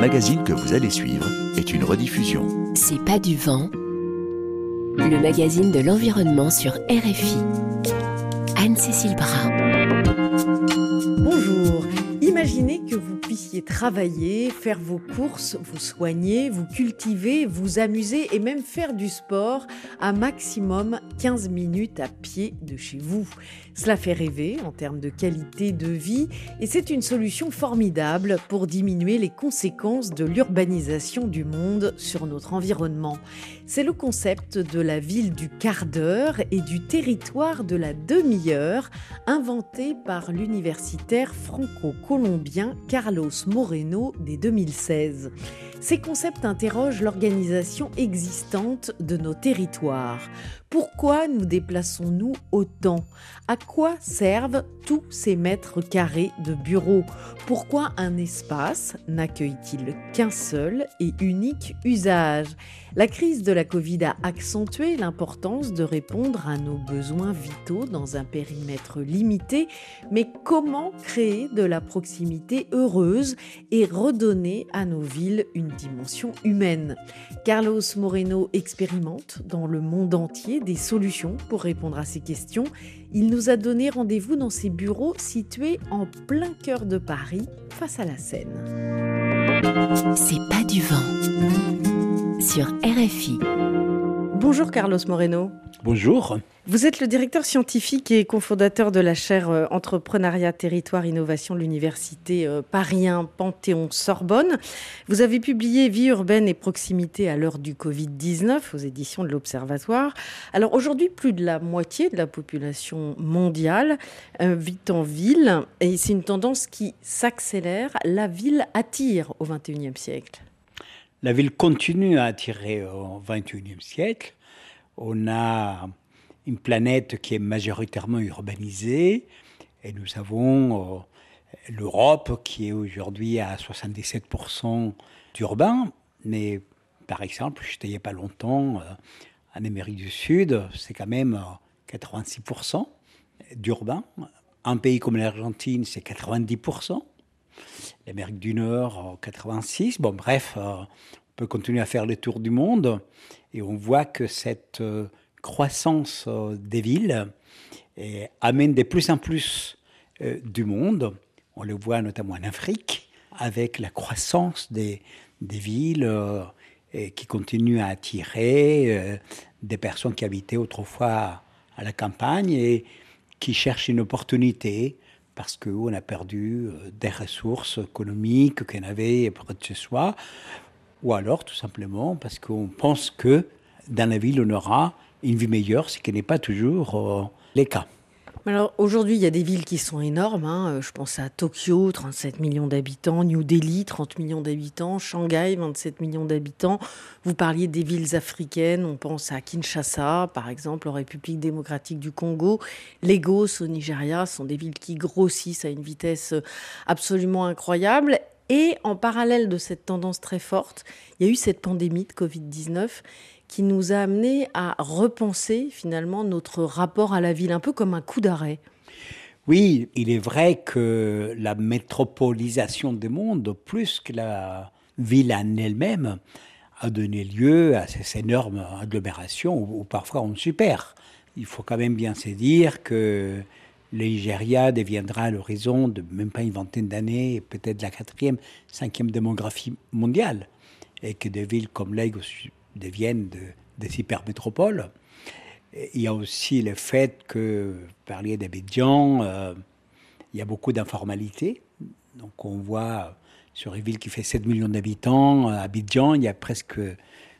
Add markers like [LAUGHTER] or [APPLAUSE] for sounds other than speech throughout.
magazine que vous allez suivre est une rediffusion. C'est pas du vent. Le magazine de l'environnement sur RFI. Anne-Cécile Brun. Bonjour. Imaginez que vous puissiez travailler, faire vos courses, vous soigner, vous cultiver, vous amuser et même faire du sport à maximum 15 minutes à pied de chez vous. Cela fait rêver en termes de qualité de vie et c'est une solution formidable pour diminuer les conséquences de l'urbanisation du monde sur notre environnement. C'est le concept de la ville du quart d'heure et du territoire de la demi-heure inventé par l'universitaire franco-colombien Carlos Moreno dès 2016. Ces concepts interrogent l'organisation existante de nos territoires. Pourquoi nous déplaçons-nous autant? À quoi servent tous ces mètres carrés de bureaux? Pourquoi un espace n'accueille-t-il qu'un seul et unique usage? La crise de la Covid a accentué l'importance de répondre à nos besoins vitaux dans un périmètre limité, mais comment créer de la proximité heureuse et redonner à nos villes une dimension humaine? Carlos Moreno expérimente dans le monde entier des solutions pour répondre à ces questions. Il nous a donné rendez-vous dans ses bureaux situés en plein cœur de Paris, face à la Seine. C'est pas du vent. Sur RFI. Bonjour Carlos Moreno. Bonjour. Vous êtes le directeur scientifique et cofondateur de la chaire euh, Entrepreneuriat, Territoire, Innovation de l'Université euh, Paris 1 Panthéon-Sorbonne. Vous avez publié Vie urbaine et proximité à l'heure du Covid-19 aux éditions de l'Observatoire. Alors aujourd'hui, plus de la moitié de la population mondiale euh, vit en ville et c'est une tendance qui s'accélère. La ville attire au XXIe siècle. La ville continue à attirer au XXIe siècle. On a une planète qui est majoritairement urbanisée et nous avons euh, l'Europe qui est aujourd'hui à 77% d'urbain, mais par exemple, j'étais il n'y a pas longtemps euh, en Amérique du Sud, c'est quand même 86% euh, d'urbain. Un pays comme l'Argentine, c'est 90%. L'Amérique du Nord, 86%. Bon, bref, on peut continuer à faire le tour du monde et on voit que cette croissance euh, des villes amène de plus en plus euh, du monde. On le voit notamment en Afrique, avec la croissance des, villes euh, qui continuent à attirer des personnes qui habitaient autrefois à la campagne et qui cherchent une opportunité parce qu'on a perdu des ressources économiques qu'on avait près de chez soi, ou alors tout simplement parce qu'on pense que dans la ville, on aura une vie meilleure, ce qui n'est pas toujours euh, le cas. Alors aujourd'hui, il y a des villes qui sont énormes. Hein. Euh, je pense à Tokyo, 37 millions d'habitants, New Delhi, 30 millions d'habitants, Shanghai, 27 millions d'habitants. Vous parliez des villes africaines, on pense à Kinshasa, par exemple, en République démocratique du Congo. Lagos au Nigeria sont des villes qui grossissent à une vitesse absolument incroyable. Et en parallèle de cette tendance très forte, il y a eu cette pandémie de Covid-19 qui nous a amené à repenser finalement notre rapport à la ville, un peu comme un coup d'arrêt. Oui, il est vrai que la métropolisation du monde, plus que la ville en elle-même, a donné lieu à ces énormes agglomérations où, parfois on se. Il faut quand même bien se dire que le Nigeria deviendra à l'horizon de même pas une vingtaine d'années, peut-être la quatrième, cinquième démographie mondiale, et que des villes comme Lagos deviennent de, des hypermétropoles. Il y a aussi le fait que, vous parliez d'Abidjan, euh, il y a beaucoup d'informalité. Donc on voit sur une ville qui fait 7 millions d'habitants, à Abidjan, il y a presque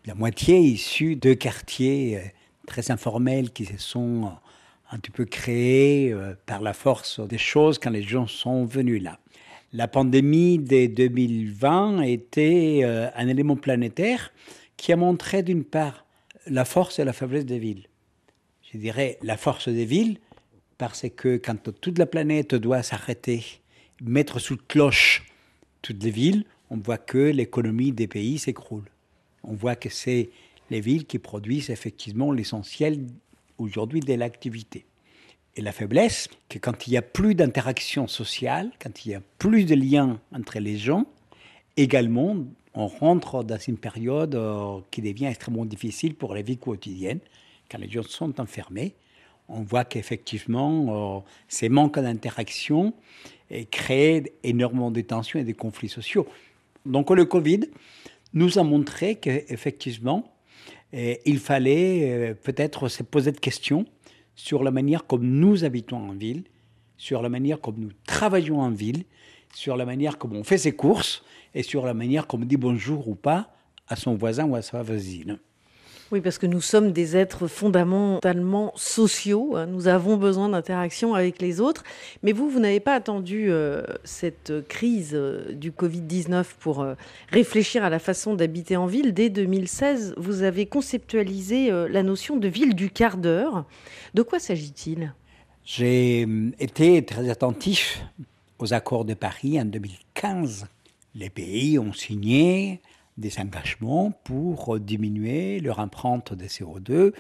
la moitié issue de quartiers euh, très informels qui se sont un petit peu créés euh, par la force des choses quand les gens sont venus là. La pandémie de 2020 était un élément planétaire qui a montré d'une part la force et la faiblesse des villes. Je dirais la force des villes parce que quand toute la planète doit s'arrêter, mettre sous cloche toutes les villes, on voit que l'économie des pays s'écroule. On voit que c'est les villes qui produisent effectivement l'essentiel aujourd'hui de l'activité. Et la faiblesse, que quand il n'y a plus d'interaction sociale, quand il n'y a plus de liens entre les gens, Également, on rentre dans une période euh, qui devient extrêmement difficile pour la vie quotidienne, quand les gens sont enfermés. On voit qu'effectivement, euh, ces manques d'interaction créent énormément de tensions et de conflits sociaux. Donc le Covid nous a montré qu'effectivement, il fallait peut-être se poser des questions sur la manière comme nous habitons en ville, sur la manière comme nous travaillons en ville, sur la manière comme on fait ses courses et sur la manière comme on dit bonjour ou pas à son voisin ou à sa voisine. Oui, parce que nous sommes des êtres fondamentalement sociaux. Hein. Nous avons besoin d'interaction avec les autres. Mais vous, vous n'avez pas attendu euh, cette crise euh, du Covid-19 pour euh, réfléchir à la façon d'habiter en ville. Dès 2016, vous avez conceptualisé la notion de ville du quart d'heure. De quoi s'agit-il? J'ai été très attentif aux accords de Paris en 2015. Les pays ont signé des engagements pour diminuer leur empreinte de CO2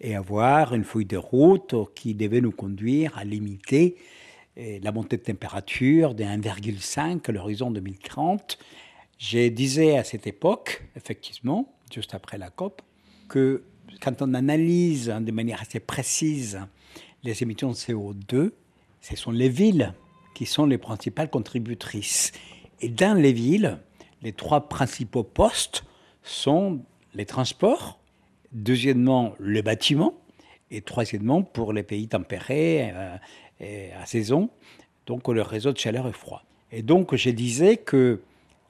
et avoir une feuille de route qui devait nous conduire à limiter eh, la montée de température de 1,5 à l'horizon 2030. Je disais à cette époque, effectivement, juste après la COP, que quand on analyse de manière assez précise les émissions de CO2, ce sont les villes qui sont les principales contributrices. Et dans les villes, les trois principaux postes sont les transports, deuxièmement le bâtiment, et troisièmement pour les pays tempérés euh, et à saison, donc le réseau de chaleur et froid. Et donc je disais que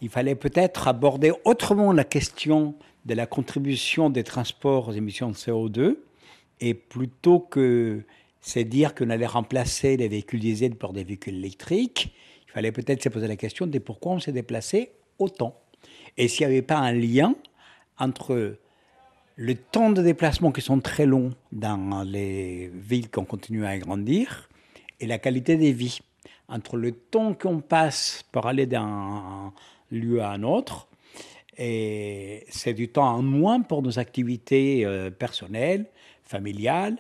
il fallait peut-être aborder autrement la question de la contribution des transports aux émissions de CO2, et plutôt que c'est dire qu'on allait remplacer les véhicules diesel par des véhicules électriques, il fallait peut-être se poser la question de pourquoi on s'est déplacé autant. Et s'il n'y avait pas un lien entre le temps de déplacement qui sont très longs dans les villes qui ont continué à grandir et la qualité des vies. Entre le temps qu'on passe pour aller d'un lieu à un autre, et c'est du temps en moins pour nos activités euh, personnelles, familiales,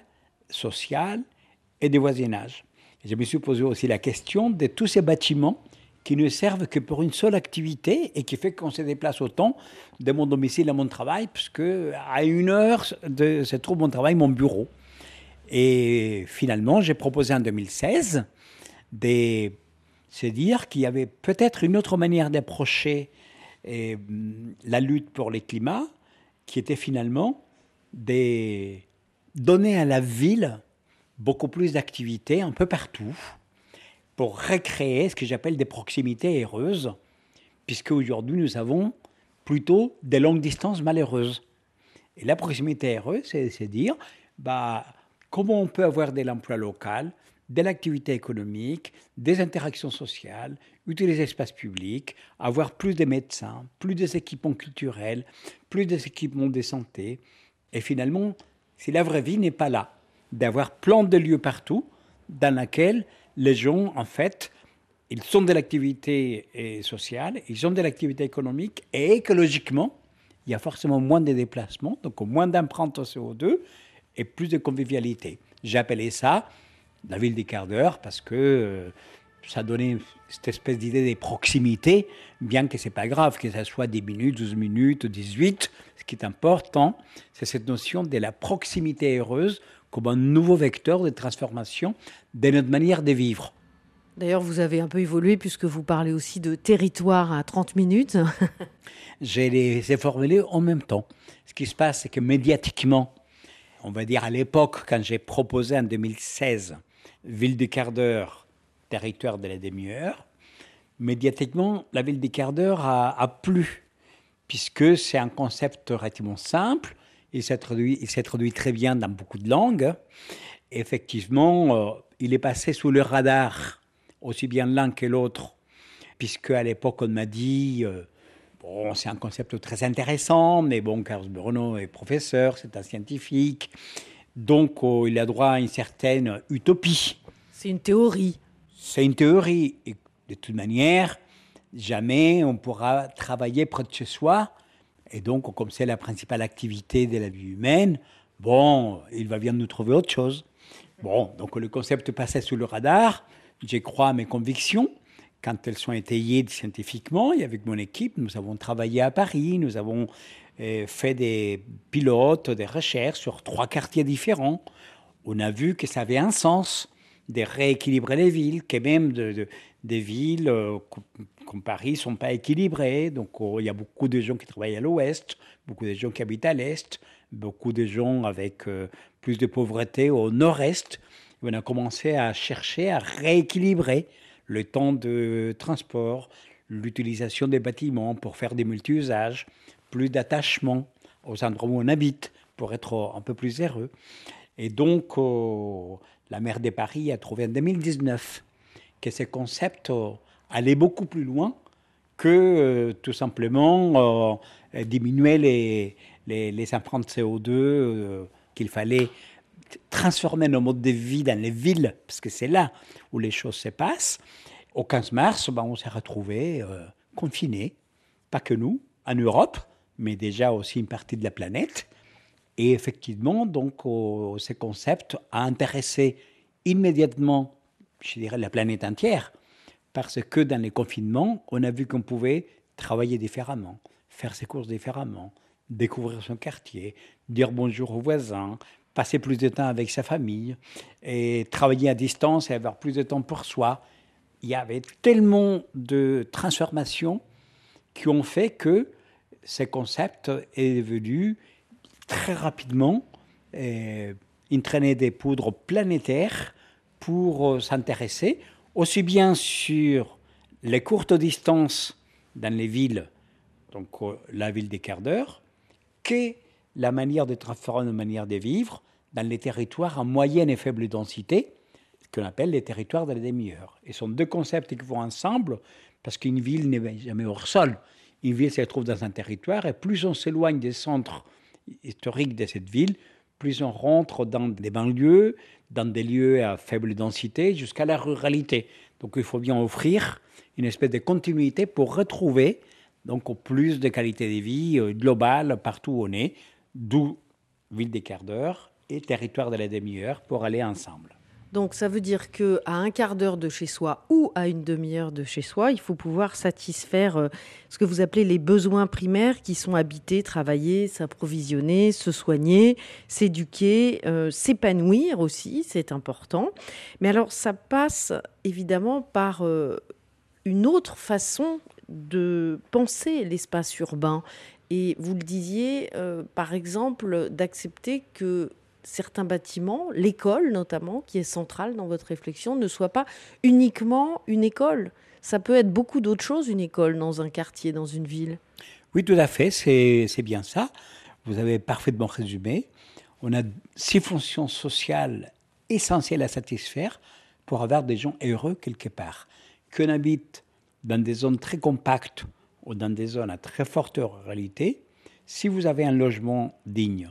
sociales et de voisinage. je me suis posé aussi la question de tous ces bâtiments qui ne servent que pour une seule activité et qui fait qu'on se déplace autant de mon domicile à mon travail, puisque à une heure se trouve mon travail, mon bureau. Et finalement, j'ai proposé en 2016 de se dire qu'il y avait peut-être une autre manière d'approcher mm, la lutte pour les climats, qui était finalement de donner à la ville beaucoup plus d'activités un peu partout, pour recréer ce que j'appelle des proximités heureuses, puisque aujourd'hui nous avons plutôt des longues distances malheureuses. Et la proximité heureuse, c'est dire bah, comment on peut avoir de l'emploi local, de l'activité économique, des interactions sociales, utiliser l'espace public, avoir plus de médecins, plus d'équipements culturels, plus d'équipements de santé. Et finalement, si la vraie vie n'est pas là, d'avoir plein de lieux partout dans lesquels les gens, en fait, ils sont de l'activité euh, sociale, ils ont de l'activité économique, et écologiquement, il y a forcément moins de déplacements, donc moins d'empreintes au CO2 et plus de convivialité. J'appelais ça la ville des quarts d'heure parce que euh, ça donnait cette espèce d'idée de proximité, bien que ce n'est pas grave que ça soit 10 minutes, 12 minutes, 18. Ce qui est important, c'est cette notion de la proximité heureuse comme un nouveau vecteur de transformation de notre manière de vivre. D'ailleurs, vous avez un peu évolué puisque vous parlez aussi de territoire à 30 minutes. [LAUGHS] J'ai les ai formulés en même temps. Ce qui se passe, c'est que médiatiquement, on va dire à l'époque, quand j'ai proposé en 2016 Ville du quart d'heure, territoire de la demi-heure, médiatiquement, la ville du quart d'heure a, a plu, puisque c'est un concept relativement simple, il s'est traduit, traduit, très bien dans beaucoup de langues. Effectivement, euh, il est passé sous le radar, aussi bien l'un que l'autre, puisque à l'époque, on m'a dit euh, bon, c'est un concept très intéressant, mais bon, Carlos Bruno est professeur, c'est un scientifique, donc oh, il a droit à une certaine utopie. C'est une théorie. C'est une théorie. Et de toute manière, jamais on pourra travailler près de chez soi et donc, comme c'est la principale activité de la vie humaine, bon, il va bien nous trouver autre chose. Bon, donc le concept passait sous le radar. J'ai crois à mes convictions quand elles sont étayées scientifiquement, et avec mon équipe, nous avons travaillé à Paris, nous avons euh, fait des pilotes, des recherches sur trois quartiers différents. On a vu que ça avait un sens de rééquilibrer les villes, que même des villes euh, comme Paris ne sont pas équilibrées. Donc oh, il y a beaucoup de gens qui travaillent à l'ouest, beaucoup de gens qui habitent à l'est, beaucoup de gens avec euh, plus de pauvreté au nord-est. On a commencé à chercher à rééquilibrer le temps de transport, l'utilisation des bâtiments pour faire des multi-usages, plus d'attachement aux endroits où on habite pour être un peu plus heureux. Et donc, oh, la maire de Paris a trouvé en 2019 que ces concepts euh, allaient beaucoup plus loin que euh, tout simplement euh, diminuer les, les, les, empreintes CO2, qu'il fallait transformer nos modes de vie dans les villes, parce que c'est là où les choses se passent. Au 15 mars, ben, on s'est retrouvés confinés, pas que nous, en Europe, mais déjà aussi une partie de la planète. Et effectivement, donc, ces concepts a intéressé immédiatement, je dirais, la planète entière, parce que dans les confinements, on a vu qu'on pouvait travailler différemment, faire ses courses différemment, découvrir son quartier, dire bonjour aux voisins, passer plus de temps avec sa famille, et travailler à distance et avoir plus de temps pour soi. Il y avait tellement de transformations qui ont fait que ce concept est devenu très rapidement euh, entraîner des poudres planétaires pour euh, s'intéresser aussi bien sur les courtes distances dans les villes, donc euh, la ville des quarts d'heure, que la manière de transformer la manière de vivre dans les territoires à moyenne et faible densité, qu'on appelle les territoires de la demi-heure. Et ce sont deux concepts qui vont ensemble, parce qu'une ville n'est jamais hors sol. Une ville se trouve dans un territoire, et plus on s'éloigne des centres historique de cette ville, plus on rentre dans des banlieues, dans des lieux à faible densité, jusqu'à la ruralité. Donc il faut bien offrir une espèce de continuité pour retrouver donc plus de qualité de vie euh, globale partout où on est, d'où ville des quarts d'heure et territoire de la demi-heure pour aller ensemble. Donc ça veut dire que à un quart d'heure de chez soi ou à une demi-heure de chez soi, il faut pouvoir satisfaire euh, ce que vous appelez les besoins primaires qui sont habiter, travailler, s'approvisionner, se soigner, s'éduquer, euh, s'épanouir aussi, c'est important. Mais alors ça passe évidemment par euh, une autre façon de penser l'espace urbain. Et vous le disiez, par exemple, d'accepter que certains bâtiments, l'école notamment, qui est centrale dans votre réflexion, ne soit pas uniquement une école. Ça peut être beaucoup d'autres choses, une école, dans un quartier, dans une ville. Oui, tout à fait, c'est bien ça. Vous avez parfaitement résumé. On a six fonctions sociales essentielles à satisfaire pour avoir des gens heureux quelque part. Qu'on habite dans des zones très compactes ou dans des zones à très forte ruralité, si vous avez un logement digne,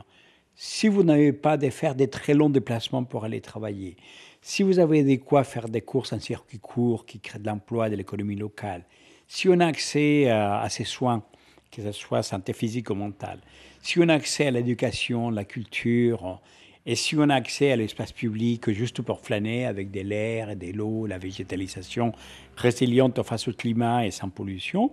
si vous n'avez pas de faire des très longs déplacements pour aller travailler, si vous avez de quoi faire des courses en circuit court qui créent de l'emploi de l'économie locale, si on a accès à, ces soins, que ce soit santé physique ou mentale, si on a accès à l'éducation, la culture, et si on a accès à l'espace public juste pour flâner avec de l'air et de l'eau, la végétalisation résiliente face au climat et sans pollution,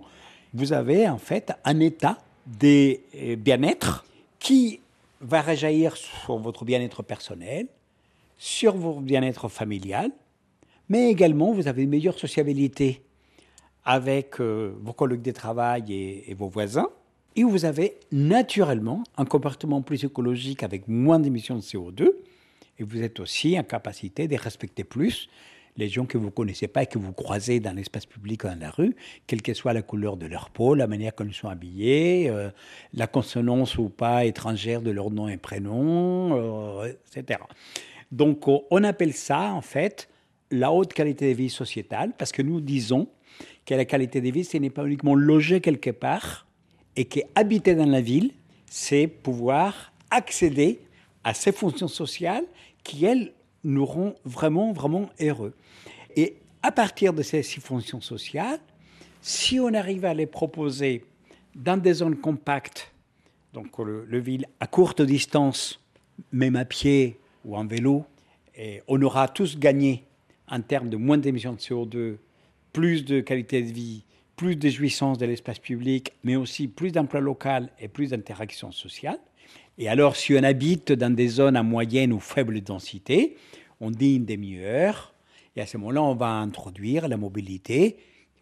vous avez en fait un état de euh, bien-être qui va réjaillir sur votre bien-être personnel, sur votre bien-être familial, mais également vous avez une meilleure sociabilité avec euh, vos collègues de travail et, et, vos voisins, et vous avez naturellement un comportement plus écologique avec moins d'émissions de CO2, et vous êtes aussi en capacité de respecter plus les gens que vous connaissez pas et que vous croisez dans l'espace public ou dans la rue, quelle que soit la couleur de leur peau, la manière dont ils sont habillés, euh, la consonance ou pas étrangère de leur nom et prénom, euh, etc. Donc on appelle ça en fait la haute qualité de vie sociétale parce que nous disons que la qualité de vie, ce n'est pas uniquement loger quelque part et qu'habiter dans la ville, c'est pouvoir accéder à ces fonctions sociales qui, elles, nous rend vraiment, vraiment heureux. Et à partir de ces six fonctions sociales, si on arrive à les proposer dans des zones compactes, donc le, ville à courte distance, même à pied ou en vélo, et on aura tous gagné en termes de moins d'émissions de CO2 plus de qualité de vie, plus de jouissance de l'espace public, mais aussi plus d'emploi local et plus d'interaction sociale. Et alors, si on habite dans des zones à moyenne ou faible densité, on dit une demi-heure. Et à ce moment-là, on va introduire la mobilité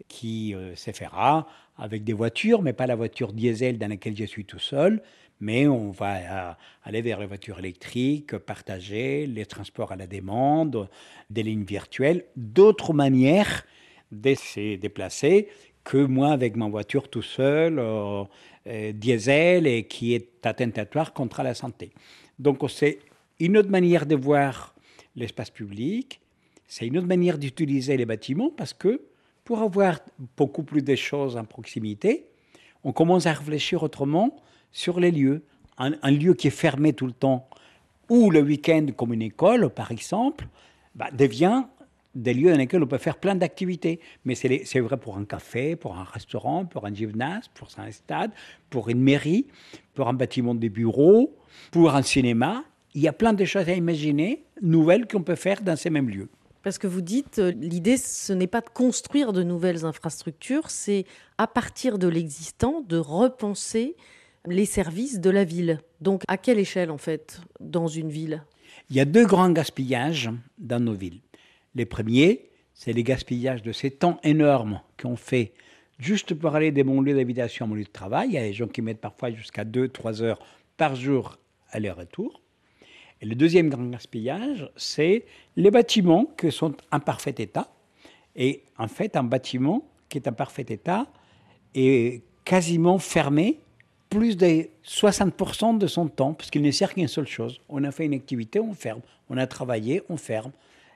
qui euh, se fera avec des voitures, mais pas la voiture diesel dans laquelle je suis tout seul, mais on va euh, aller vers les voitures électriques, partager les transports à la demande, des lignes virtuelles, d'autres manières de se déplacer que moi avec ma voiture tout seul, euh, euh, diesel, et qui est attentatoire contre la santé. Donc c'est une autre manière de voir l'espace public, c'est une autre manière d'utiliser les bâtiments parce que pour avoir beaucoup plus de choses en proximité, on commence à réfléchir autrement sur les lieux. Un, lieu qui est fermé tout le temps, ou le week-end comme une école, par exemple, bah, devient des lieux dans lesquels on peut faire plein d'activités. Mais c'est vrai pour un café, pour un restaurant, pour un gymnase, pour un stade, pour une mairie, pour un bâtiment de bureaux, pour un cinéma. Il y a plein de choses à imaginer, nouvelles qu'on peut faire dans ces mêmes lieux. Parce que vous dites, euh, l'idée, ce n'est pas de construire de nouvelles infrastructures, c'est à partir de l'existant de repenser les services de la ville. Donc à quelle échelle en fait dans une ville? Il y a deux grands gaspillages dans nos villes. Les premiers, c'est les gaspillages de ces temps énormes qu'on fait juste pour aller de mon lieu d'habitation à mon lieu de travail. Il y a des gens qui mettent parfois jusqu'à 2-3 heures par jour aller-retour. Et le deuxième grand gaspillage, c'est les bâtiments qui sont en parfait état. Et en fait, un bâtiment qui est en parfait état est quasiment fermé plus de 60% de son temps, parce qu'il ne sert qu'une seule chose. On a fait une activité, on ferme. On a travaillé, on ferme.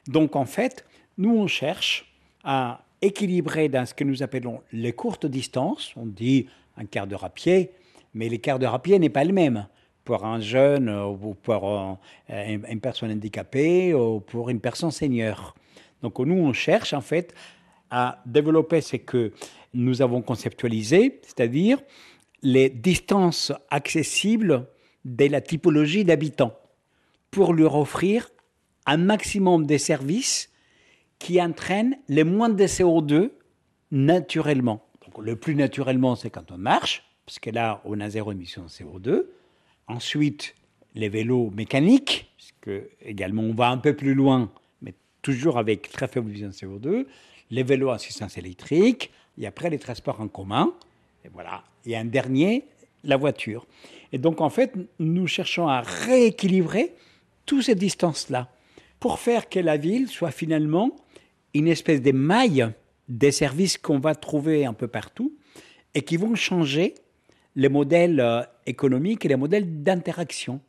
Donc en fait, nous, on cherche à équilibrer dans ce que nous appelons les courtes distances. On dit un quart d'heure à pied, mais les quarts d'heure à pied n'est pas le même pour un jeune ou pour une personne handicapée ou pour une personne senior. Donc nous, on cherche en fait à développer ce que nous avons conceptualisé, c'est-à-dire les distances accessibles de la typologie d'habitants pour leur offrir un maximum de services qui entraînent les moins de CO2 naturellement. le plus naturellement, c'est quand on marche, parce que là, on a zéro émission de CO2. Ensuite, les vélos mécaniques, parce que également on va un peu plus loin, mais toujours avec très faible émission de CO2. Les vélos à assistance électrique, et après les transports en commun, et voilà. Et un dernier, la voiture. Et donc, en fait, nous cherchons à rééquilibrer toutes ces distances-là pour faire que la ville soit finalement une espèce de maille des services qu'on va trouver un peu partout et qui vont changer les modèles euh, économiques et les modèles d'interaction.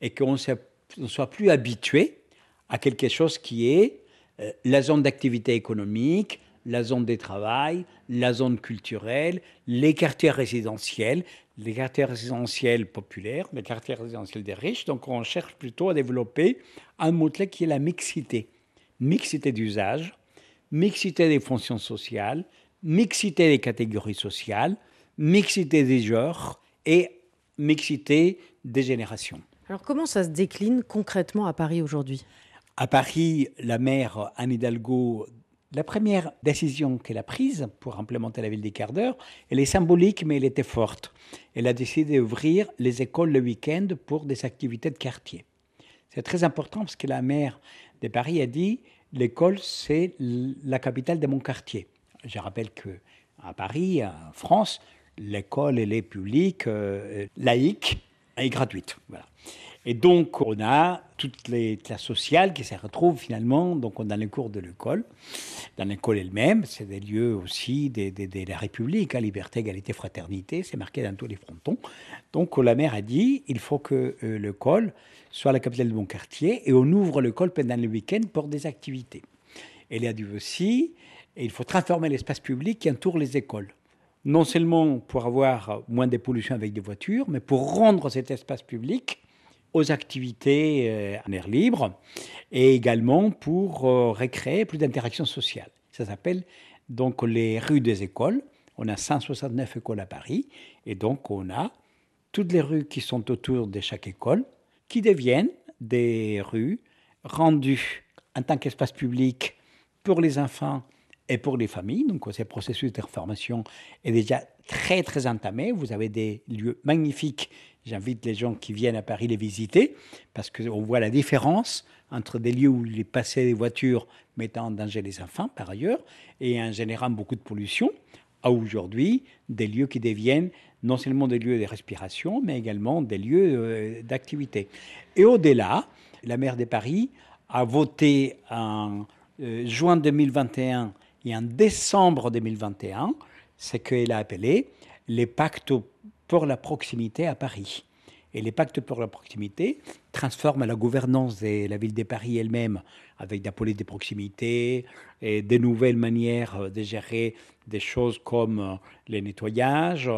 Et qu'on ne soit plus habitué à quelque chose qui est euh, la zone d'activité économique, la zone de travail, la zone culturelle, les quartiers résidentiels, les quartiers résidentiels populaires, les quartiers résidentiels des riches. Donc on cherche plutôt à développer un mot-clé qui est la mixité. Mixité d'usage, mixité des fonctions sociales, mixité des catégories sociales, mixité des genres et mixité des générations. Alors comment ça se décline concrètement à Paris aujourd'hui? À Paris, la maire Anne Hidalgo la première décision qu'elle a prise pour implémenter la ville des quarts d'heure, elle est symbolique, mais elle était forte. Elle a décidé d'ouvrir les écoles le week-end pour des activités de quartier. C'est très important parce que la maire de Paris a dit l'école, c'est la capitale de mon quartier. Je rappelle que à Paris, en France, l'école, elle est publique, euh, laïque et gratuite. Voilà. Et donc, on a toutes les classes sociales qui se retrouvent finalement donc, dans les cours de l'école. Dans l'école elle-même, c'est des lieux aussi de, la République, hein, liberté, égalité, fraternité, c'est marqué dans tous les frontons. Donc, la maire a dit il faut que euh, l'école soit la capitale de mon quartier et on ouvre l'école pendant le week-end pour des activités. Elle a dit aussi il faut transformer l'espace public qui entoure les écoles non seulement pour avoir moins de pollution avec des voitures, mais pour rendre cet espace public aux activités euh, en air libre et également pour euh, recréer plus d'interactions sociales. Ça s'appelle donc les rues des écoles. On a 169 écoles à Paris et donc on a toutes les rues qui sont autour de chaque école qui deviennent des rues rendues en tant qu'espace public pour les enfants et pour les familles. Donc, ce processus de transformation est déjà très, très entamé. Vous avez des lieux magnifiques. J'invite les gens qui viennent à Paris les visiter parce qu'on voit la différence entre des lieux où il passé des voitures mettant en danger les enfants, par ailleurs, et en générant beaucoup de pollution, à aujourd'hui des lieux qui deviennent non seulement des lieux de respiration, mais également des lieux euh, d'activité. Et au-delà, la maire de Paris a voté en euh, juin 2021 et en décembre 2021 ce qu'elle a appelé les pactes pour la proximité à Paris. Et les pactes pour la proximité transforment la gouvernance de la ville de Paris elle-même avec la police de proximité et des nouvelles manières de gérer des choses comme euh, le nettoyage,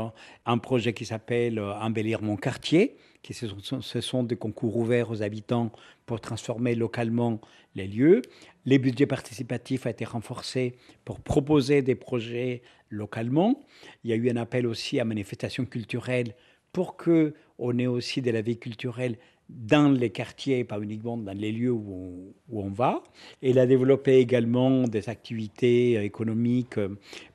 un projet qui s'appelle euh, Embellir mon quartier, qui ce sont des concours ouverts aux habitants pour transformer localement les lieux. Les budgets participatifs ont été renforcés pour proposer des projets localement. Il y a eu un appel aussi à manifestations culturelles pour que on ait aussi de la vie culturelle dans les quartiers, pas uniquement dans les lieux où on, va. Elle a développé également des activités économiques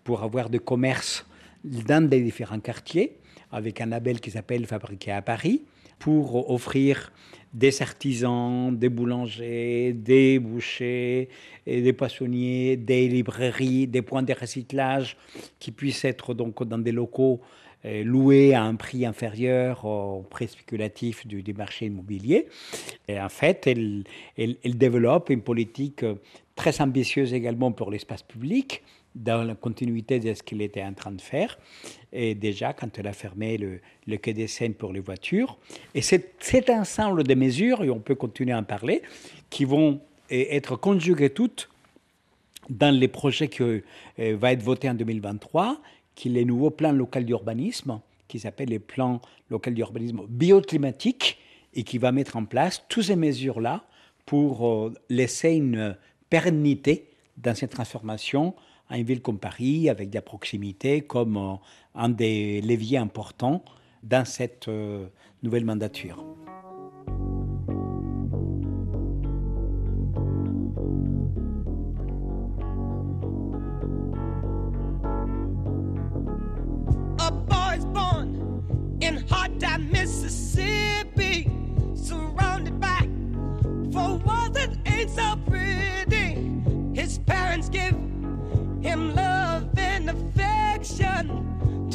pour avoir de commerce dans les différents quartiers, avec un label qui s'appelle Fabriqué à Paris, pour offrir des artisans, des boulangers, des bouchers, et des poissonniers, des librairies, des points de recyclage qui puissent être donc dans des locaux euh, loués à un prix inférieur au prix spéculatif du, marché immobilier. Et en fait, elle, développe une politique très ambitieuse également pour l'espace public, dans la continuité de ce qu'il était en train de faire. Et déjà, quand elle a fermé le, le quai des Seines pour les voitures. Et c'est cet ensemble de mesures, et on peut continuer à en parler, qui vont être conjuguées toutes dans les projets qui euh, vont être votés en 2023, qui est le nouveau plan local d'urbanisme, qui s'appelle le plan local d'urbanisme bioclimatique, et qui va mettre en place toutes ces mesures-là pour euh, laisser une pérennité dans cette transformation à une ville comme Paris, avec des proximités comme euh, un des leviers importants dans cette euh, nouvelle mandature.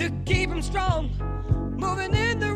To keep him strong, moving in the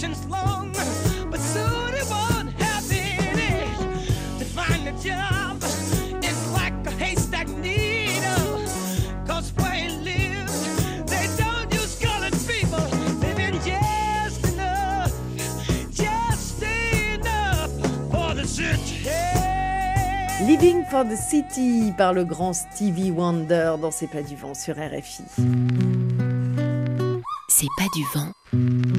patience long, but soon he won't have any. To find a job is like a haystack needle. Cause where he lives, they don't use colored people. Living just enough, just enough for the city. Living for the City par le grand Stevie Wonder dans C'est pas du vent sur RFI. C'est pas du vent.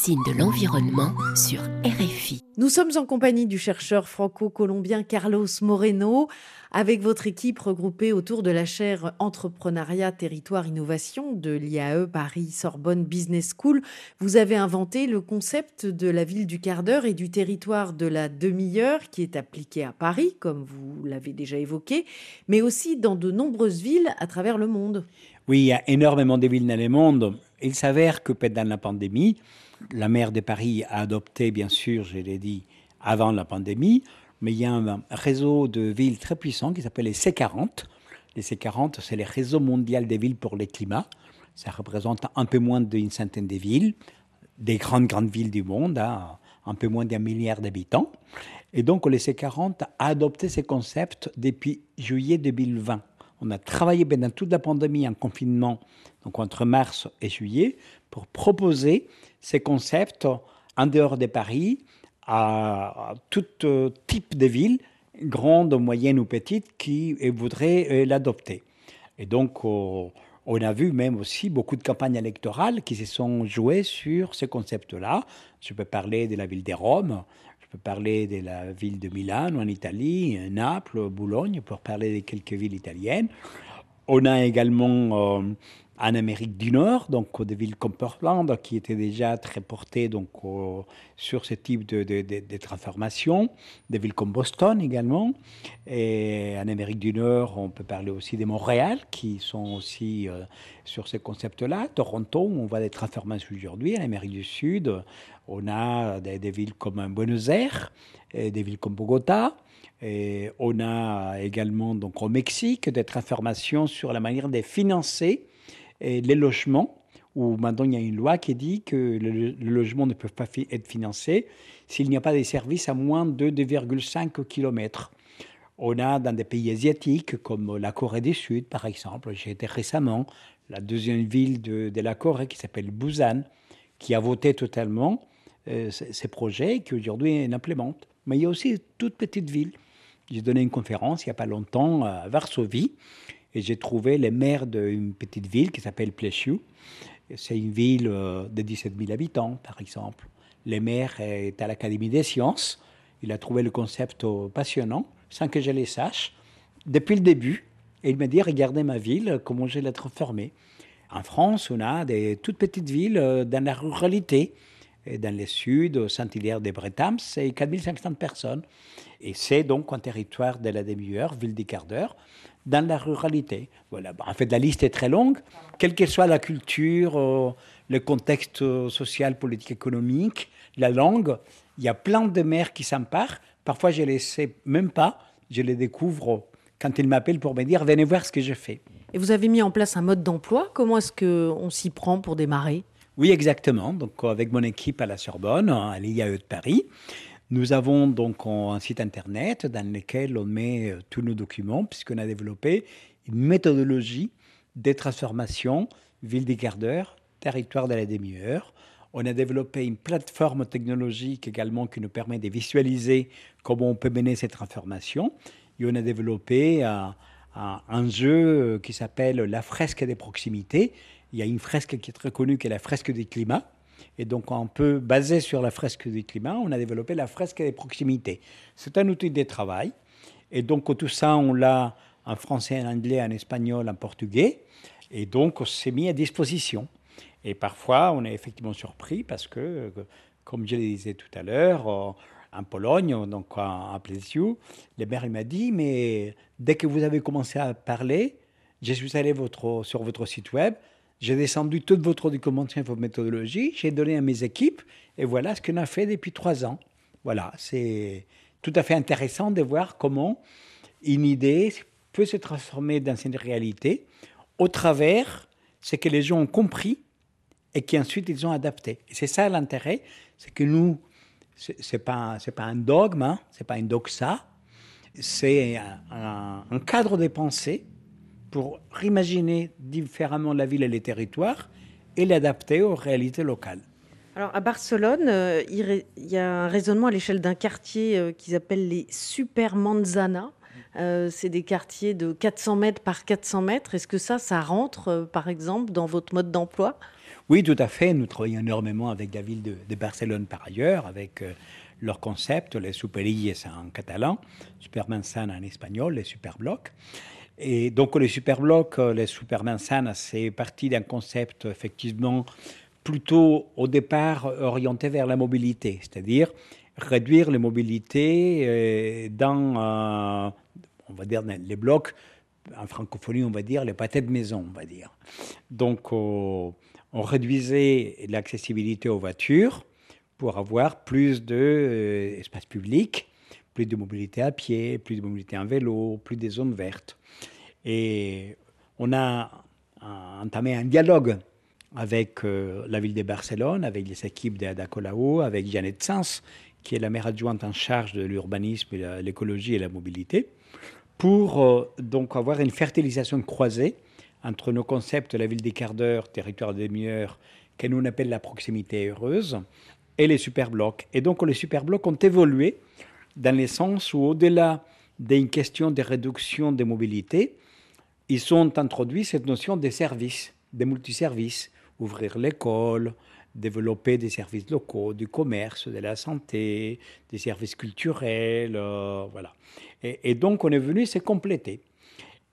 Magazine de l'environnement sur RFI. Nous sommes en compagnie du chercheur franco-colombien Carlos Moreno, avec votre équipe regroupée autour de la chaire Entrepreneuriat, Territoire, Innovation de l'IAE Paris Sorbonne Business School. Vous avez inventé le concept de la ville du quart d'heure et du territoire de la demi-heure qui est appliqué à Paris, comme vous l'avez déjà évoqué, mais aussi dans de nombreuses villes à travers le monde. Oui, il y a énormément de villes dans le monde. Il s'avère que pendant la pandémie, la maire de Paris a adopté, bien sûr, je l'ai dit, avant la pandémie, mais il y a un réseau de villes très puissant qui s'appelle les C40. Les C40, c'est le réseau mondial des villes pour le climat. Ça représente un peu moins d'une centaine de villes, des grandes, grandes villes du monde, hein, un peu moins d'un milliard d'habitants. Et donc, les C40 a adopté ces concepts depuis juillet 2020. On a travaillé pendant toute la pandémie en confinement, donc entre mars et juillet, pour proposer ces concepts en dehors de Paris à tout euh, type de villes, grandes, moyennes ou petites, qui voudraient euh, l'adopter. Et donc, on a vu même aussi beaucoup de campagnes électorales qui se sont jouées sur ces concepts-là. Je peux parler de la ville de Rome, parler de la ville de Milan en Italie, Naples, Boulogne, pour parler de quelques villes italiennes. On a également euh, en Amérique du Nord, donc des villes comme Portland, qui étaient déjà très portées donc, sur ce type de, de, transformation, des villes comme Boston également. Et en Amérique du Nord, on peut parler aussi de Montréal, qui sont aussi euh, sur ces concepts-là. Toronto, on voit des transformations aujourd'hui. En Amérique du Sud, on a des, villes comme Buenos Aires, des villes comme Bogota. Et on a également donc au Mexique des transformations sur la manière de financer les logements, où maintenant il y a une loi qui dit que le, logement ne peut pas être financé s'il n'y a pas des services à moins de 2,5 km. On a dans des pays asiatiques comme la Corée du Sud, par exemple, j'ai été récemment, la deuxième ville de, la Corée qui s'appelle Busan, qui a voté totalement euh, ces projets qui aujourd'hui l'implémente. Mais il y a aussi toutes petites villes. J'ai donné une conférence il n'y a pas longtemps à Varsovie et j'ai trouvé les maires d'une petite ville qui s'appelle Plessiou. C'est une ville euh, de 17 000 habitants, par exemple. Le maire est à l'Académie des sciences. Il a trouvé le concept passionnant, sans que je le sache, depuis le début. Il m'a dit, regardez ma ville, comment je l'ai transformée. En France, on a des toutes petites villes euh, dans la ruralité. Dans le sud, Saint-Hilaire des Bretams, c'est 4500 personnes. Et c'est donc un territoire de la demi-heure, ville des quarts d'heure, dans la ruralité. Voilà. En fait, la liste est très longue. Quelle que soit la culture, euh, le contexte euh, social, politique, économique, la langue, il y a plein de maires qui s'emparent. Parfois, je ne les sais même pas. Je les découvre quand ils m'appellent pour me dire venez voir ce que je fais. Et vous avez mis en place un mode d'emploi. Comment est-ce qu'on s'y prend pour démarrer? Oui, exactement. Donc, avec mon équipe à la Sorbonne, à l'IAE de Paris, nous avons donc un site internet dans lequel on met euh, tous nos documents, puisqu'on a développé une méthodologie des transformations ville des quarts d'heure, territoire de la demi-heure. On a développé une plateforme technologique également qui nous permet de visualiser comment on peut mener cette transformation. Et on a développé un, un jeu qui s'appelle la fresque des proximités. Il y a une fresque qui est très connue qui est la fresque du climat et donc, un peu basé sur la fresque du climat, on a développé la fresque des proximités. C'est un outil de travail. Et donc, tout ça, on l'a en français, en anglais, en espagnol, en portugais. Et donc, on s'est mis à disposition. Et parfois, on est effectivement surpris parce que, comme je le disais tout à l'heure, euh, en Pologne, donc à Plesiu, le maire m'a dit, mais dès que vous avez commencé à parler, je suis allé sur votre site web, j'ai descendu toute votre documentation et votre méthodologie, j'ai donné à mes équipes, et voilà ce qu'on a fait depuis trois ans. Voilà, c'est tout à fait intéressant de voir comment une idée peut se transformer dans une réalité au travers ce que les gens ont compris et qu'ensuite ils ont adapté. C'est ça l'intérêt, c'est que nous, ce n'est pas, pas un dogme, hein, ce n'est pas une doxa, c'est un cadre de pensée pour imaginer différemment la ville et les territoires et l'adapter aux réalités locales. Alors à Barcelone, euh, il y a un raisonnement à l'échelle d'un quartier euh, qu'ils appellent les super manzanas. Euh, c'est des quartiers de 400 mètres par 400 mètres. Est-ce que ça, ça rentre, par exemple, dans votre mode d'emploi? Oui, tout à fait. Nous travaillons énormément avec la ville de, de Barcelone par ailleurs, avec leur concept, les superilles en catalan, supermanzana en espagnol, les superblocs. Et donc les superblocs, euh, les supermanzanas, c'est parti d'un concept effectivement plutôt au départ orienté vers la mobilité, c'est-à-dire réduire les mobilités euh, dans, euh, on va dire, les blocs, en francophonie, on va dire, les pâtés de maison, on va dire. Donc, on réduisait l'accessibilité aux voitures pour avoir plus d'espace public, plus de mobilité à pied, plus de mobilité en vélo, plus de zones vertes. Et on a entamé un dialogue avec euh, la ville de Barcelone, avec les équipes d'Ada Colau, avec Jeannette Sens, qui est la maire adjointe en charge de l'urbanisme, l'écologie et la mobilité, pour euh, donc avoir une fertilisation croisée entre nos concepts la ville des quarts d'heure, territoire de demi-heure, que nous on appelle la proximité heureuse, et les superblocs. Et donc les superblocs ont évolué dans le sens où au-delà d'une question de réduction des mobilités, ils ont introduit cette notion de services, de multiservices, ouvrir l'école, développer des services locaux, du commerce, de la santé, des services culturels, euh, voilà. Et, donc on est venu se compléter.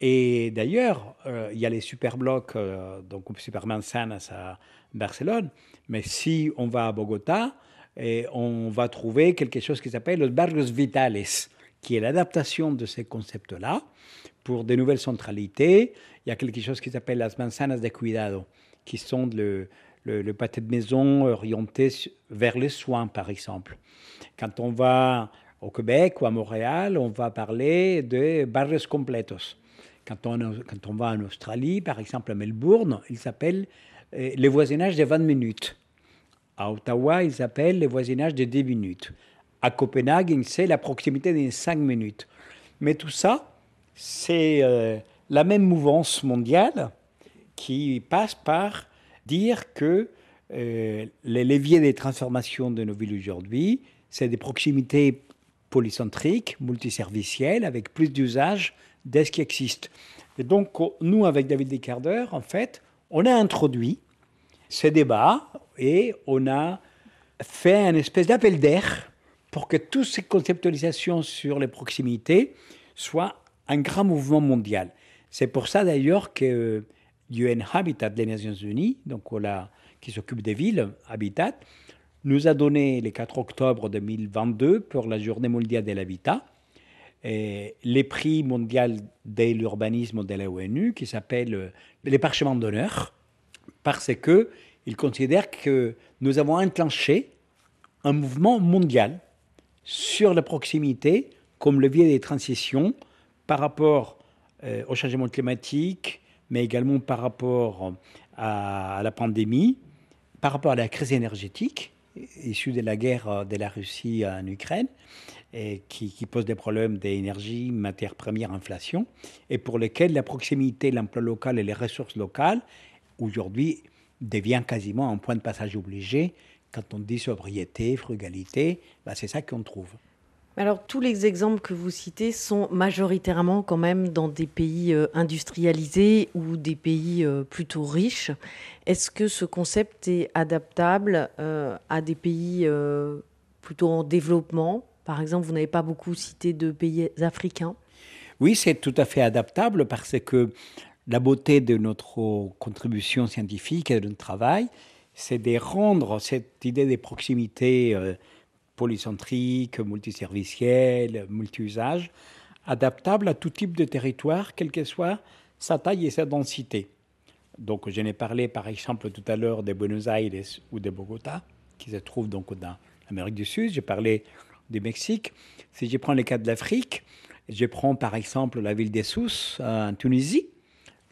Et d'ailleurs, euh, il y a les superblocs, euh, donc Superman Sanas à Barcelone, mais si on va à Bogota, et on va trouver quelque chose qui s'appelle los barrios vitales, qui est l'adaptation de ces concepts-là pour de nouvelles centralités. Il y a quelque chose qui s'appelle las manzanas de cuidado, qui sont le, le, le, pâté de maison orienté vers les soins, par exemple. Quand on va au Québec ou à Montréal, on va parler de barrios completos. Quand on, quand on va en Australie, par exemple à Melbourne, il s'appelle euh, les voisinages de 20 minutes. À Ottawa, il s'appelle les voisinages de 10 minutes. À Copenhague, c'est la proximité de 5 minutes. Mais tout ça, c'est euh, la même mouvance mondiale qui passe par dire que euh, les leviers des transformations de nos villes aujourd'hui, c'est des proximités polycentriques, multiservicielles, avec plus d'usage de ce qui existe. Et donc, nous, avec David Descartes, en fait, on a introduit ce débat et on a fait une espèce d'appel d'air pour que toutes ces conceptualisations sur les proximités soient un grand mouvement mondial. C'est pour ça d'ailleurs que UN Habitat des Nations Unies, donc qui s'occupe des villes, Habitat, nous a donné le 4 octobre 2022 pour la journée mondiale de l'habitat les prix mondiaux de l'urbanisme de la ONU qui s'appelle les parchemins d'honneur parce que il considère que nous avons enclenché un mouvement mondial sur la proximité comme levier des transitions par rapport euh, au changement climatique, mais également par rapport à, la pandémie, par rapport à la crise énergétique issue de la guerre de la Russie en Ukraine, et qui, qui pose des problèmes d'énergie, matières premières, inflation, et pour lesquels la proximité, l'emploi local et les ressources locales, aujourd'hui, devient quasiment un point de passage obligé. Quand on dit sobriété, frugalité, ben c'est ça qu'on trouve. Alors, tous les exemples que vous citez sont majoritairement quand même dans des pays euh, industrialisés ou des pays euh, plutôt riches. Est-ce que ce concept est adaptable euh, à des pays plutôt en développement? Par exemple, vous n'avez pas beaucoup cité de pays africains? Oui, c'est tout à fait adaptable parce que la beauté de notre contribution scientifique et de notre travail, c'est de rendre cette idée de proximité euh, polycentrique, multiservicielle, multi-usage, adaptable à tout type de territoire, quelle que soit sa taille et sa densité. Donc, je n'ai parlé par exemple tout à l'heure de Buenos Aires ou de Bogota, qui se trouvent donc dans l'Amérique du Sud. J'ai parlé du Mexique. Si je prends le cas de l'Afrique, je prends par exemple la ville d'Essous en Tunisie.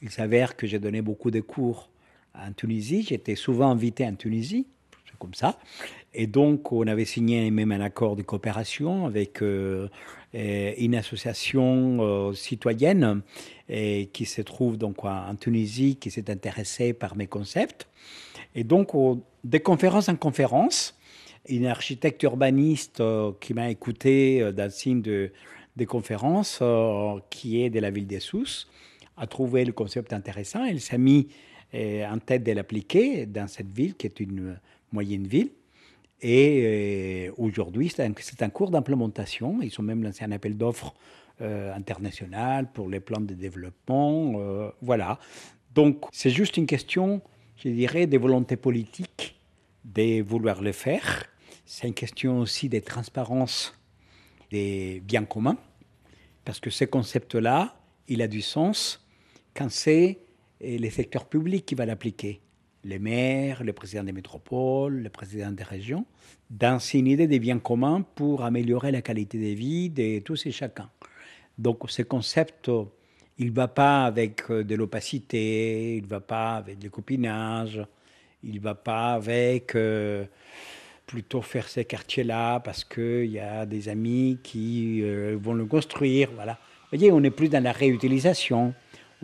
Il s'avère que j'ai donné beaucoup de cours en Tunisie. J'étais souvent invité en Tunisie, c'est comme ça. Et donc, on avait signé même un accord de coopération avec euh, une association euh, citoyenne qui se trouve donc en Tunisie, qui s'est intéressée par mes concepts. Et donc, au, de conférence en conférence, une architecte urbaniste euh, qui m'a écouté euh, d'un signe de, des conférences qui est de la ville des Sous, a trouvé le concept intéressant. Il s'est mis euh, en tête de l'appliquer dans cette ville qui est une moyenne ville. Et euh, aujourd'hui, c'est un, cours d'implémentation. Ils ont même lancé un appel d'offres euh, international pour les plans de développement. euh, voilà. Donc, c'est juste une question, je dirais, de volonté politique de vouloir le faire. C'est une question aussi de transparence des biens communs, parce que ce concept-là, il a du sens quand c'est eh, les secteurs publics qui va l'appliquer. Les maires, les présidents des métropoles, les présidents des régions, dans une idée des biens communs pour améliorer la qualité de vie de tous et chacun. Donc ce concept, euh, il ne va pas avec euh, de l'opacité, il ne va pas avec du copinage, il ne va pas avec euh, plutôt faire ces quartiers-là parce qu'il y a des amis qui euh, vont le construire. Voilà. Vous voyez, on n'est plus dans la réutilisation,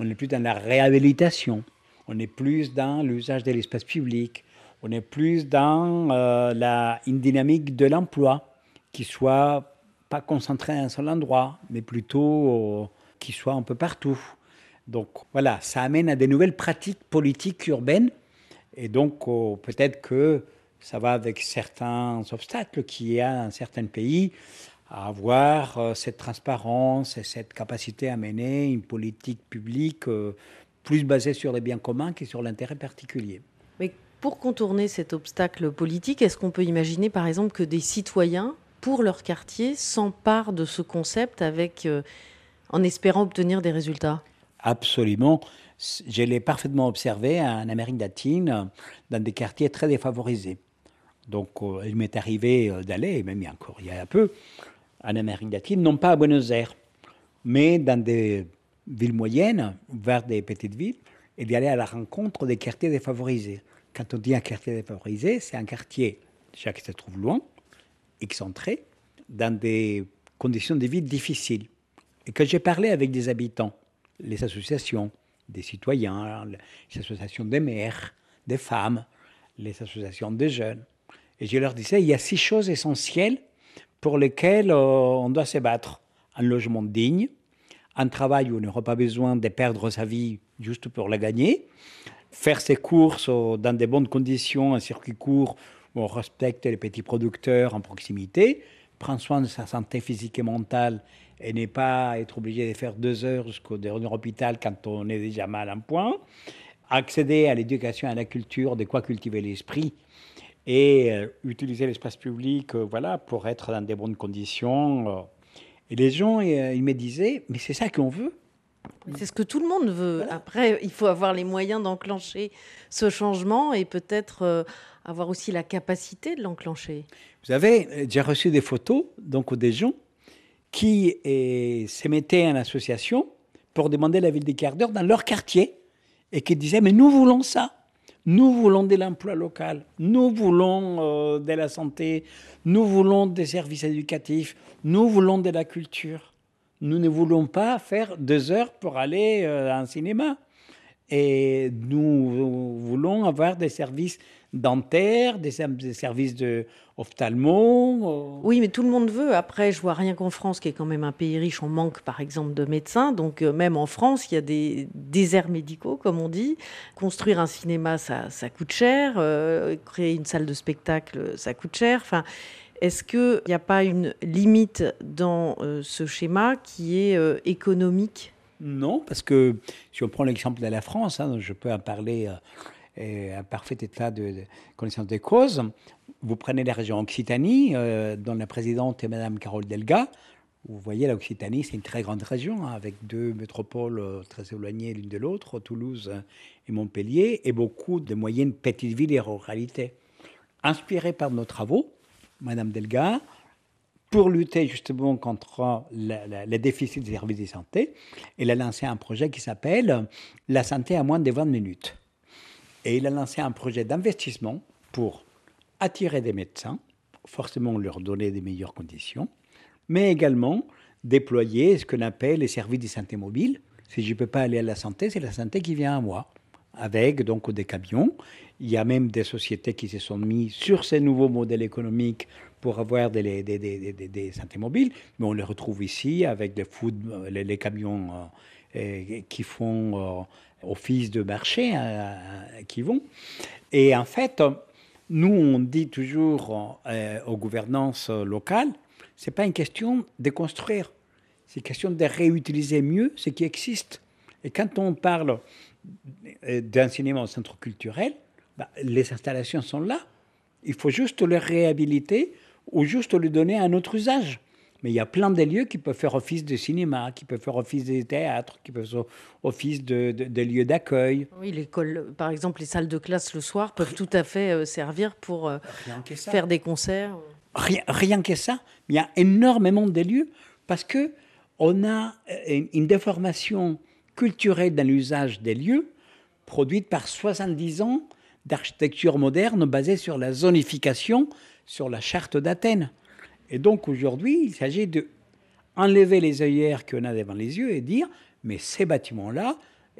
on n'est plus dans la réhabilitation, on est plus dans l'usage de l'espace public, on est plus dans euh, la, une dynamique de l'emploi qui soit pas concentré à un seul endroit, mais plutôt euh, qui soit un peu partout. Donc voilà, ça amène à des nouvelles pratiques politiques urbaines, et donc euh, peut-être que ça va avec certains obstacles qu'il y a dans certains pays à avoir euh, cette transparence et cette capacité à mener une politique publique euh, plus basée sur les biens communs que sur l'intérêt particulier. Mais pour contourner cet obstacle politique, est-ce qu'on peut imaginer par exemple que des citoyens, pour leur quartier, s'emparent de ce concept avec, euh, en espérant obtenir des résultats? Absolument. Je l'ai parfaitement observé en Amérique latine, dans des quartiers très défavorisés. Donc, euh, il m'est arrivé d'aller, même il y a encore il y a un peu, en Amérique latine, non pas à Buenos Aires, mais dans des villes moyennes, vers des petites villes, et d'y aller à la rencontre des quartiers défavorisés. Quand on dit un quartier défavorisé, c'est un quartier déjà qui se trouve loin, excentré, dans des conditions de vie difficiles. Et que j'ai parlé avec des habitants, les associations, des citoyens, les associations des mères, des femmes, les associations des jeunes. Et je leur disais, il y a six choses essentielles pour lesquelles euh, on doit se battre. Un logement digne, un travail où on n'aura pas besoin de perdre sa vie juste pour la gagner, faire ses courses euh, dans de bonnes conditions, un circuit court où on respecte les petits producteurs en proximité, prendre soin de sa santé physique et mentale et ne pas être obligé de faire deux heures jusqu'au dernier hôpital quand on est déjà mal en point, accéder à l'éducation à la culture, de quoi cultiver l'esprit et euh, utiliser l'espace public euh, voilà, pour être dans de bonnes conditions. euh. Et les gens, ils me disaient, mais c'est ça qu'on veut. C'est ce que tout le monde veut. Après, il faut avoir les moyens d'enclencher ce changement et peut-être avoir aussi la capacité de l'enclencher. Vous savez, j'ai reçu des photos donc des gens qui se mettaient en association pour demander la ville des quarts d'heure dans leur quartier et qui disaient mais nous voulons ça. Nous voulons de l'emploi local, nous voulons euh, de la santé, nous voulons des services éducatifs, nous voulons de la culture. Nous ne voulons pas faire deux heures pour aller euh, à un cinéma. Et nous voulons avoir des services dentaires, des, ser- des services de ophtalmo. euh, Oui, mais tout le monde veut. Après, je vois rien qu'en France, qui est quand même un pays riche, on manque par exemple de médecins. Donc euh, même en France, il y a des déserts médicaux, comme on dit. Construire un cinéma, ça, ça coûte cher. Euh, créer une salle de spectacle, ça coûte cher. Enfin, est-ce qu'il n'y a pas une limite dans euh, ce schéma qui est euh, économique? Non, parce que si on prend l'exemple de la France, hein, je peux en parler euh, et un parfait état de, connaissance des causes. Vous prenez la région Occitanie, euh, dont la présidente est Madame Carole Delga. Vous voyez, l'Occitanie, c'est une très grande région, hein, avec deux métropoles euh, très éloignées l'une de l'autre, Toulouse et Montpellier, et beaucoup de moyennes petites villes et ruralités. Inspirée par nos travaux, Madame Delga, pour lutter justement contre la- la- le déficit des services de santé, elle a lancé un projet qui s'appelle La santé à moins de 20 minutes. Et il a lancé un projet d'investissement pour attirer des médecins, forcément leur donner des meilleures conditions, mais également déployer ce qu'on appelle les services de santé mobile. Si je ne peux pas aller à la santé, c'est la santé qui vient à moi. avec donc des camions. Il y a même des sociétés qui se sont mises sur ces nouveaux modèles économiques pour avoir des, des, des, des, santé mobiles, mais on les retrouve ici avec des food, les, les camions euh, euh, qui font euh, office de marché, euh, qui vont. Et en fait, nous, on dit toujours euh, aux gouvernances locales, c'est pas une question de construire, c'est une question de réutiliser mieux ce qui existe. Et quand on parle euh, d'enseignement au centre culturel, bah, les installations sont là. Il faut juste les réhabiliter ou juste lui donner un autre usage. Mais il y a plein de lieux qui peuvent faire office de cinéma, qui peuvent faire office de théâtre, qui peuvent faire office de, de- de lieux d'accueil. Oui, l'école, par exemple, les salles de classe le soir peuvent tout à fait euh, servir pour euh, faire des concerts. Rien, rien que ça, il y a énormément de lieux parce que on a euh, une déformation culturelle dans l'usage des lieux produite par 70 ans d'architecture moderne basée sur la zonification, sur la charte d'Athènes. Et donc aujourd'hui, il s'agit de enlever les œillères qu'on a devant les yeux et dire, mais ces bâtiments-là,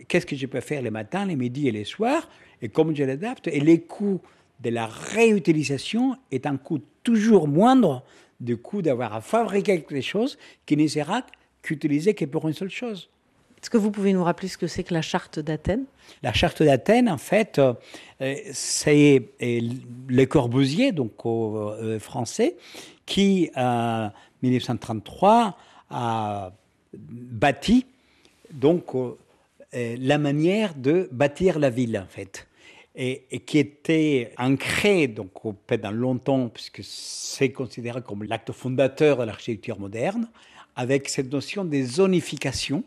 qu'est-ce que je peux faire les matins, les midis et les soirs, et comment je l'adapte Et les coûts de la réutilisation est un coût toujours moindre du coût d'avoir à fabriquer quelque chose qui ne sera qu'utilisé que pour une seule chose. Est-ce que vous pouvez nous rappeler ce que c'est que la charte d'Athènes? La charte d'Athènes, en fait, euh, euh, c'est euh, Le Corbusier, donc euh, français, qui, en 1933, a bâti donc euh, euh, la manière de bâtir la ville, en fait. Et, qui était ancré donc pendant longtemps, puisque c'est considéré comme l'acte fondateur de l'architecture moderne, avec cette notion de zonification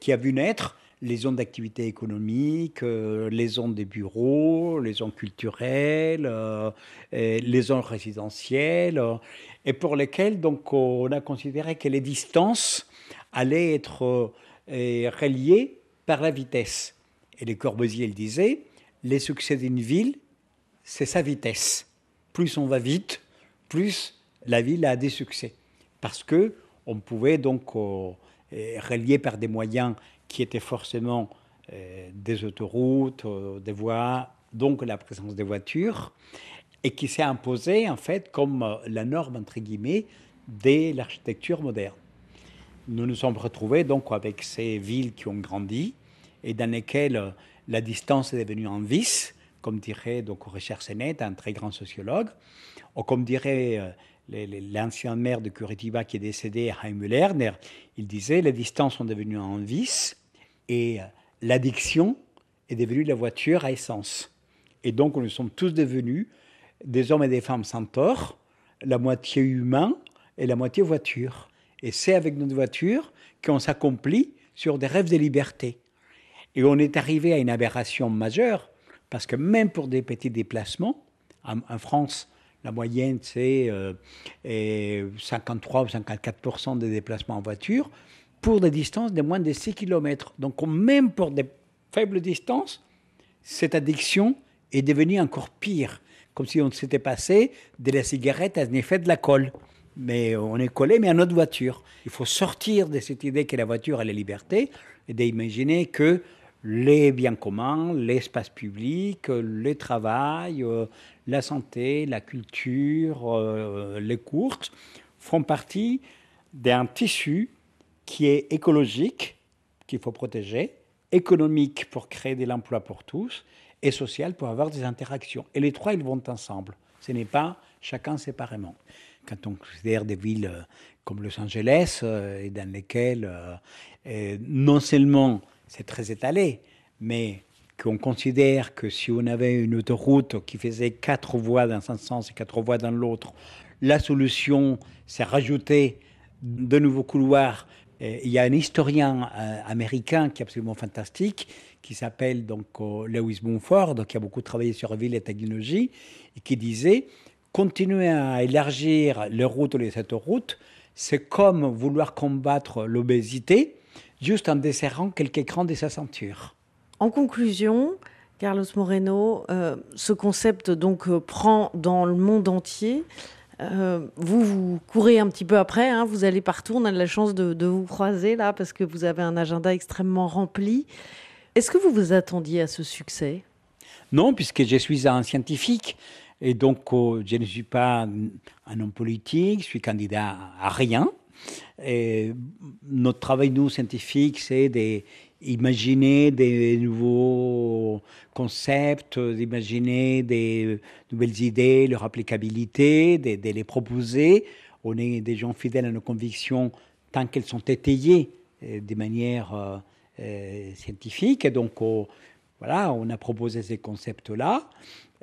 qui a vu naître les zones d'activité économique, euh, les zones des bureaux, les zones culturelles, euh, les zones résidentielles, euh, et pour lesquelles donc on a considéré que les distances allaient être reliées par la vitesse. Et les Corbusier le disaient, les succès d'une ville, c'est sa vitesse. Plus on va vite, plus la ville a des succès. Parce que on pouvait donc euh, relier par des moyens qui étaient forcément euh, des autoroutes, euh, des voies, donc la présence des voitures, et qui s'est imposé en fait comme la norme entre guillemets de l'architecture moderne. Nous nous sommes retrouvés donc avec ces villes qui ont grandi et dans lesquelles la distance est devenue un vice, comme dirait donc Richard Sennett, un très grand sociologue, ou comme dirait l'ancien maire de Curitiba qui est décédé, Jaime Lerner, il disait les distances sont devenues un vice et euh, l'addiction est devenue la voiture à essence. Et donc nous sommes tous devenus des hommes et des femmes sans tort, la moitié humain et la moitié voiture. Et c'est avec notre voiture qu'on s'accomplit sur des rêves de liberté. Et on est arrivé à une aberration majeure, parce que même pour des petits déplacements, en, en France, la moyenne, c'est euh, et 53 ou 54% des déplacements en voiture, pour des distances de moins de 6 km. Donc même pour des faibles distances, cette addiction est devenue encore pire, comme si on s'était passé de la cigarette à un effet de la colle. Mais on est collé, mais à notre voiture. Il faut sortir de cette idée que la voiture est la liberté et d'imaginer que les biens communs, l'espace public, le travail, euh, la santé, la culture, euh, les courses font partie d'un tissu qui est écologique, qu'il faut protéger, économique pour créer de l'emploi pour tous et social pour avoir des interactions. Et les trois, ils vont ensemble. Ce n'est pas chacun séparément. Quand on considère des villes euh, comme Los Angeles, dans lesquelles non seulement c'est très étalé, mais qu'on considère que si on avait une autoroute qui faisait quatre voies dans un sens et quatre voies dans l'autre, la solution, c'est rajouter de nouveaux couloirs. Il y a un historien euh, américain qui est absolument fantastique, qui s'appelle donc euh, Lewis Mumford, qui a beaucoup travaillé sur ville et technologie, et qui disait continuer à élargir les routes ou les autoroutes, c'est comme vouloir combattre l'obésité juste en desserrant quelques écrans de sa ceinture. En conclusion, Carlos Moreno, euh, ce concept donc euh, prend dans le monde entier. Euh, vous, vous courez un petit peu après, hein, vous allez partout. On a de la chance de, de vous croiser là parce que vous avez un agenda extrêmement rempli. Est-ce que vous vous attendiez à ce succès? Non, puisque je suis un scientifique. Et donc, je ne suis pas un homme politique, je suis candidat à rien. Notre travail, nous, scientifiques, c'est d'imaginer des nouveaux concepts, d'imaginer des nouvelles idées, leur applicabilité, de, les proposer. On est des gens fidèles à nos convictions tant qu'elles sont étayées euh, de manière euh, euh, scientifique. Et donc, on, voilà, on a proposé ces concepts-là.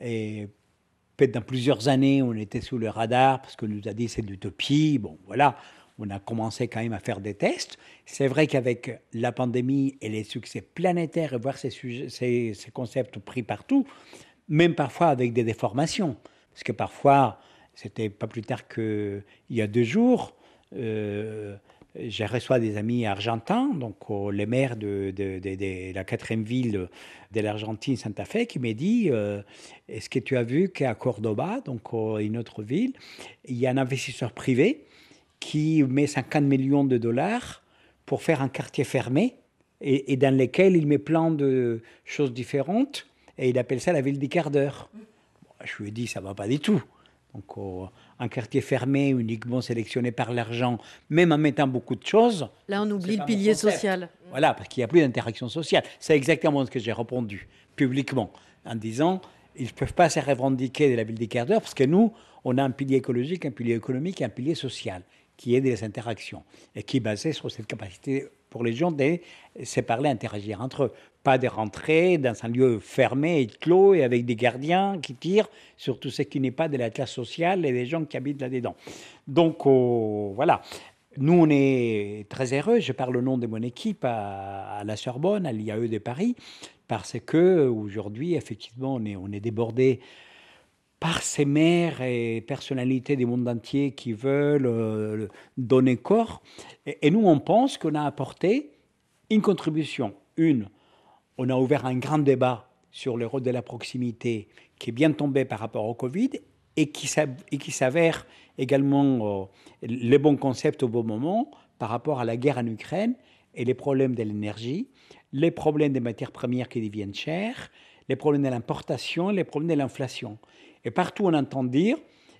Et peut-être dans plusieurs années, on était sous le radar parce qu'on nous a dit c'est l'utopie. Bon, voilà, on a commencé quand même à faire des tests. C'est vrai qu'avec la pandémie et les succès planétaires et voir ces, concepts pris partout, même parfois avec des déformations, parce que parfois, c'était pas plus tard qu'il y a deux jours, euh, j'ai reçu des amis argentins, donc euh, les maires de, la quatrième ville de l'Argentine, Santa Fe, qui m'a dit euh, Est-ce que tu as vu qu'à Cordoba, donc une autre ville, il y a un investisseur privé qui met 50 millions de dollars pour faire un quartier fermé et, et, dans lequel il met plein de choses différentes et il appelle ça la ville des quarts d'heure. Je lui ai dit Ça va pas du tout. Donc, euh, un quartier fermé, uniquement sélectionné par l'argent, même en mettant beaucoup de choses. Là, on oublie le pilier social. Voilà, parce qu'il n'y a plus d'interaction sociale. C'est exactement ce que j'ai répondu publiquement, en disant ils ne peuvent pas se revendiquer de la ville des quarts d'heure, parce que nous, on a un pilier écologique, un pilier économique et un pilier social, qui est des interactions, et qui est basé sur cette capacité pour les gens de se parler, interagir entre eux. Pas de rentrer dans un lieu fermé et clos et avec des gardiens qui tirent sur tout ce qui n'est pas de la classe sociale et des gens qui habitent là-dedans. Donc euh, voilà. Nous, on est très heureux. Je parle au nom de mon équipe à, à la Sorbonne, à l'IAE de Paris, parce que aujourd'hui, effectivement, on est, on est débordé par ces maires et personnalités du monde entier qui veulent euh, donner corps. Et, nous, on pense qu'on a apporté une contribution. Une, on a ouvert un grand débat sur le rôle de la proximité qui est bien tombé par rapport au Covid et qui, et qui s'avère également euh, le bon concept au bon moment par rapport à la guerre en Ukraine et les problèmes de l'énergie, les problèmes des matières premières qui deviennent chères, les problèmes de l'importation, les problèmes de l'inflation. Et partout, on entend dire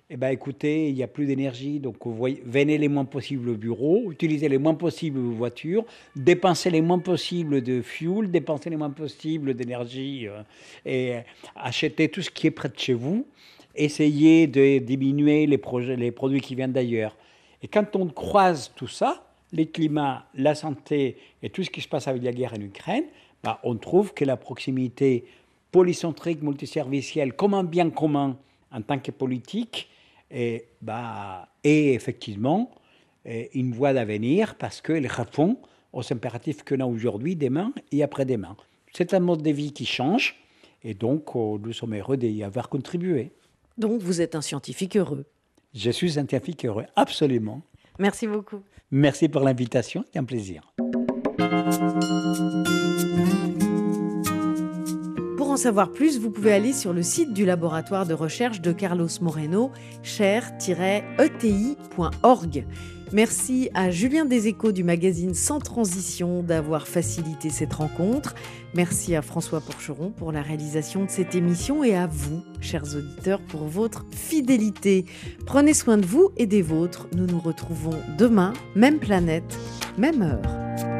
eh ben, écoutez, il n'y a plus d'énergie, donc venez les moins possible au bureau, utilisez les moins possible vos voitures, dépensez les moins possible de fuel, dépensez les moins possible d'énergie euh, et achetez tout ce qui est près de chez vous. Essayez de diminuer les, produits qui viennent d'ailleurs. Et quand on croise tout ça, les climats, la santé et tout ce qui se passe avec la guerre en Ukraine, bah, on trouve que la proximité polycentrique, multiservicielle, comme un bien commun en tant que politique, et, bah, est effectivement une voie d'avenir parce qu'elle répond aux impératifs qu'on a aujourd'hui, demain et après-demain. C'est un mode de vie qui change et donc nous sommes heureux d'y avoir contribué. Donc vous êtes un scientifique heureux Je suis un scientifique heureux, absolument. Merci beaucoup. Merci pour l'invitation, c'est un plaisir. En savoir plus, vous pouvez aller sur le site du laboratoire de recherche de Carlos Moreno, cher-eti.org. Merci à Julien Deséchos du magazine Sans Transition d'avoir facilité cette rencontre. Merci à François Porcheron pour la réalisation de cette émission et à vous, chers auditeurs, pour votre fidélité. Prenez soin de vous et des vôtres. Nous nous retrouvons demain, même planète, même heure.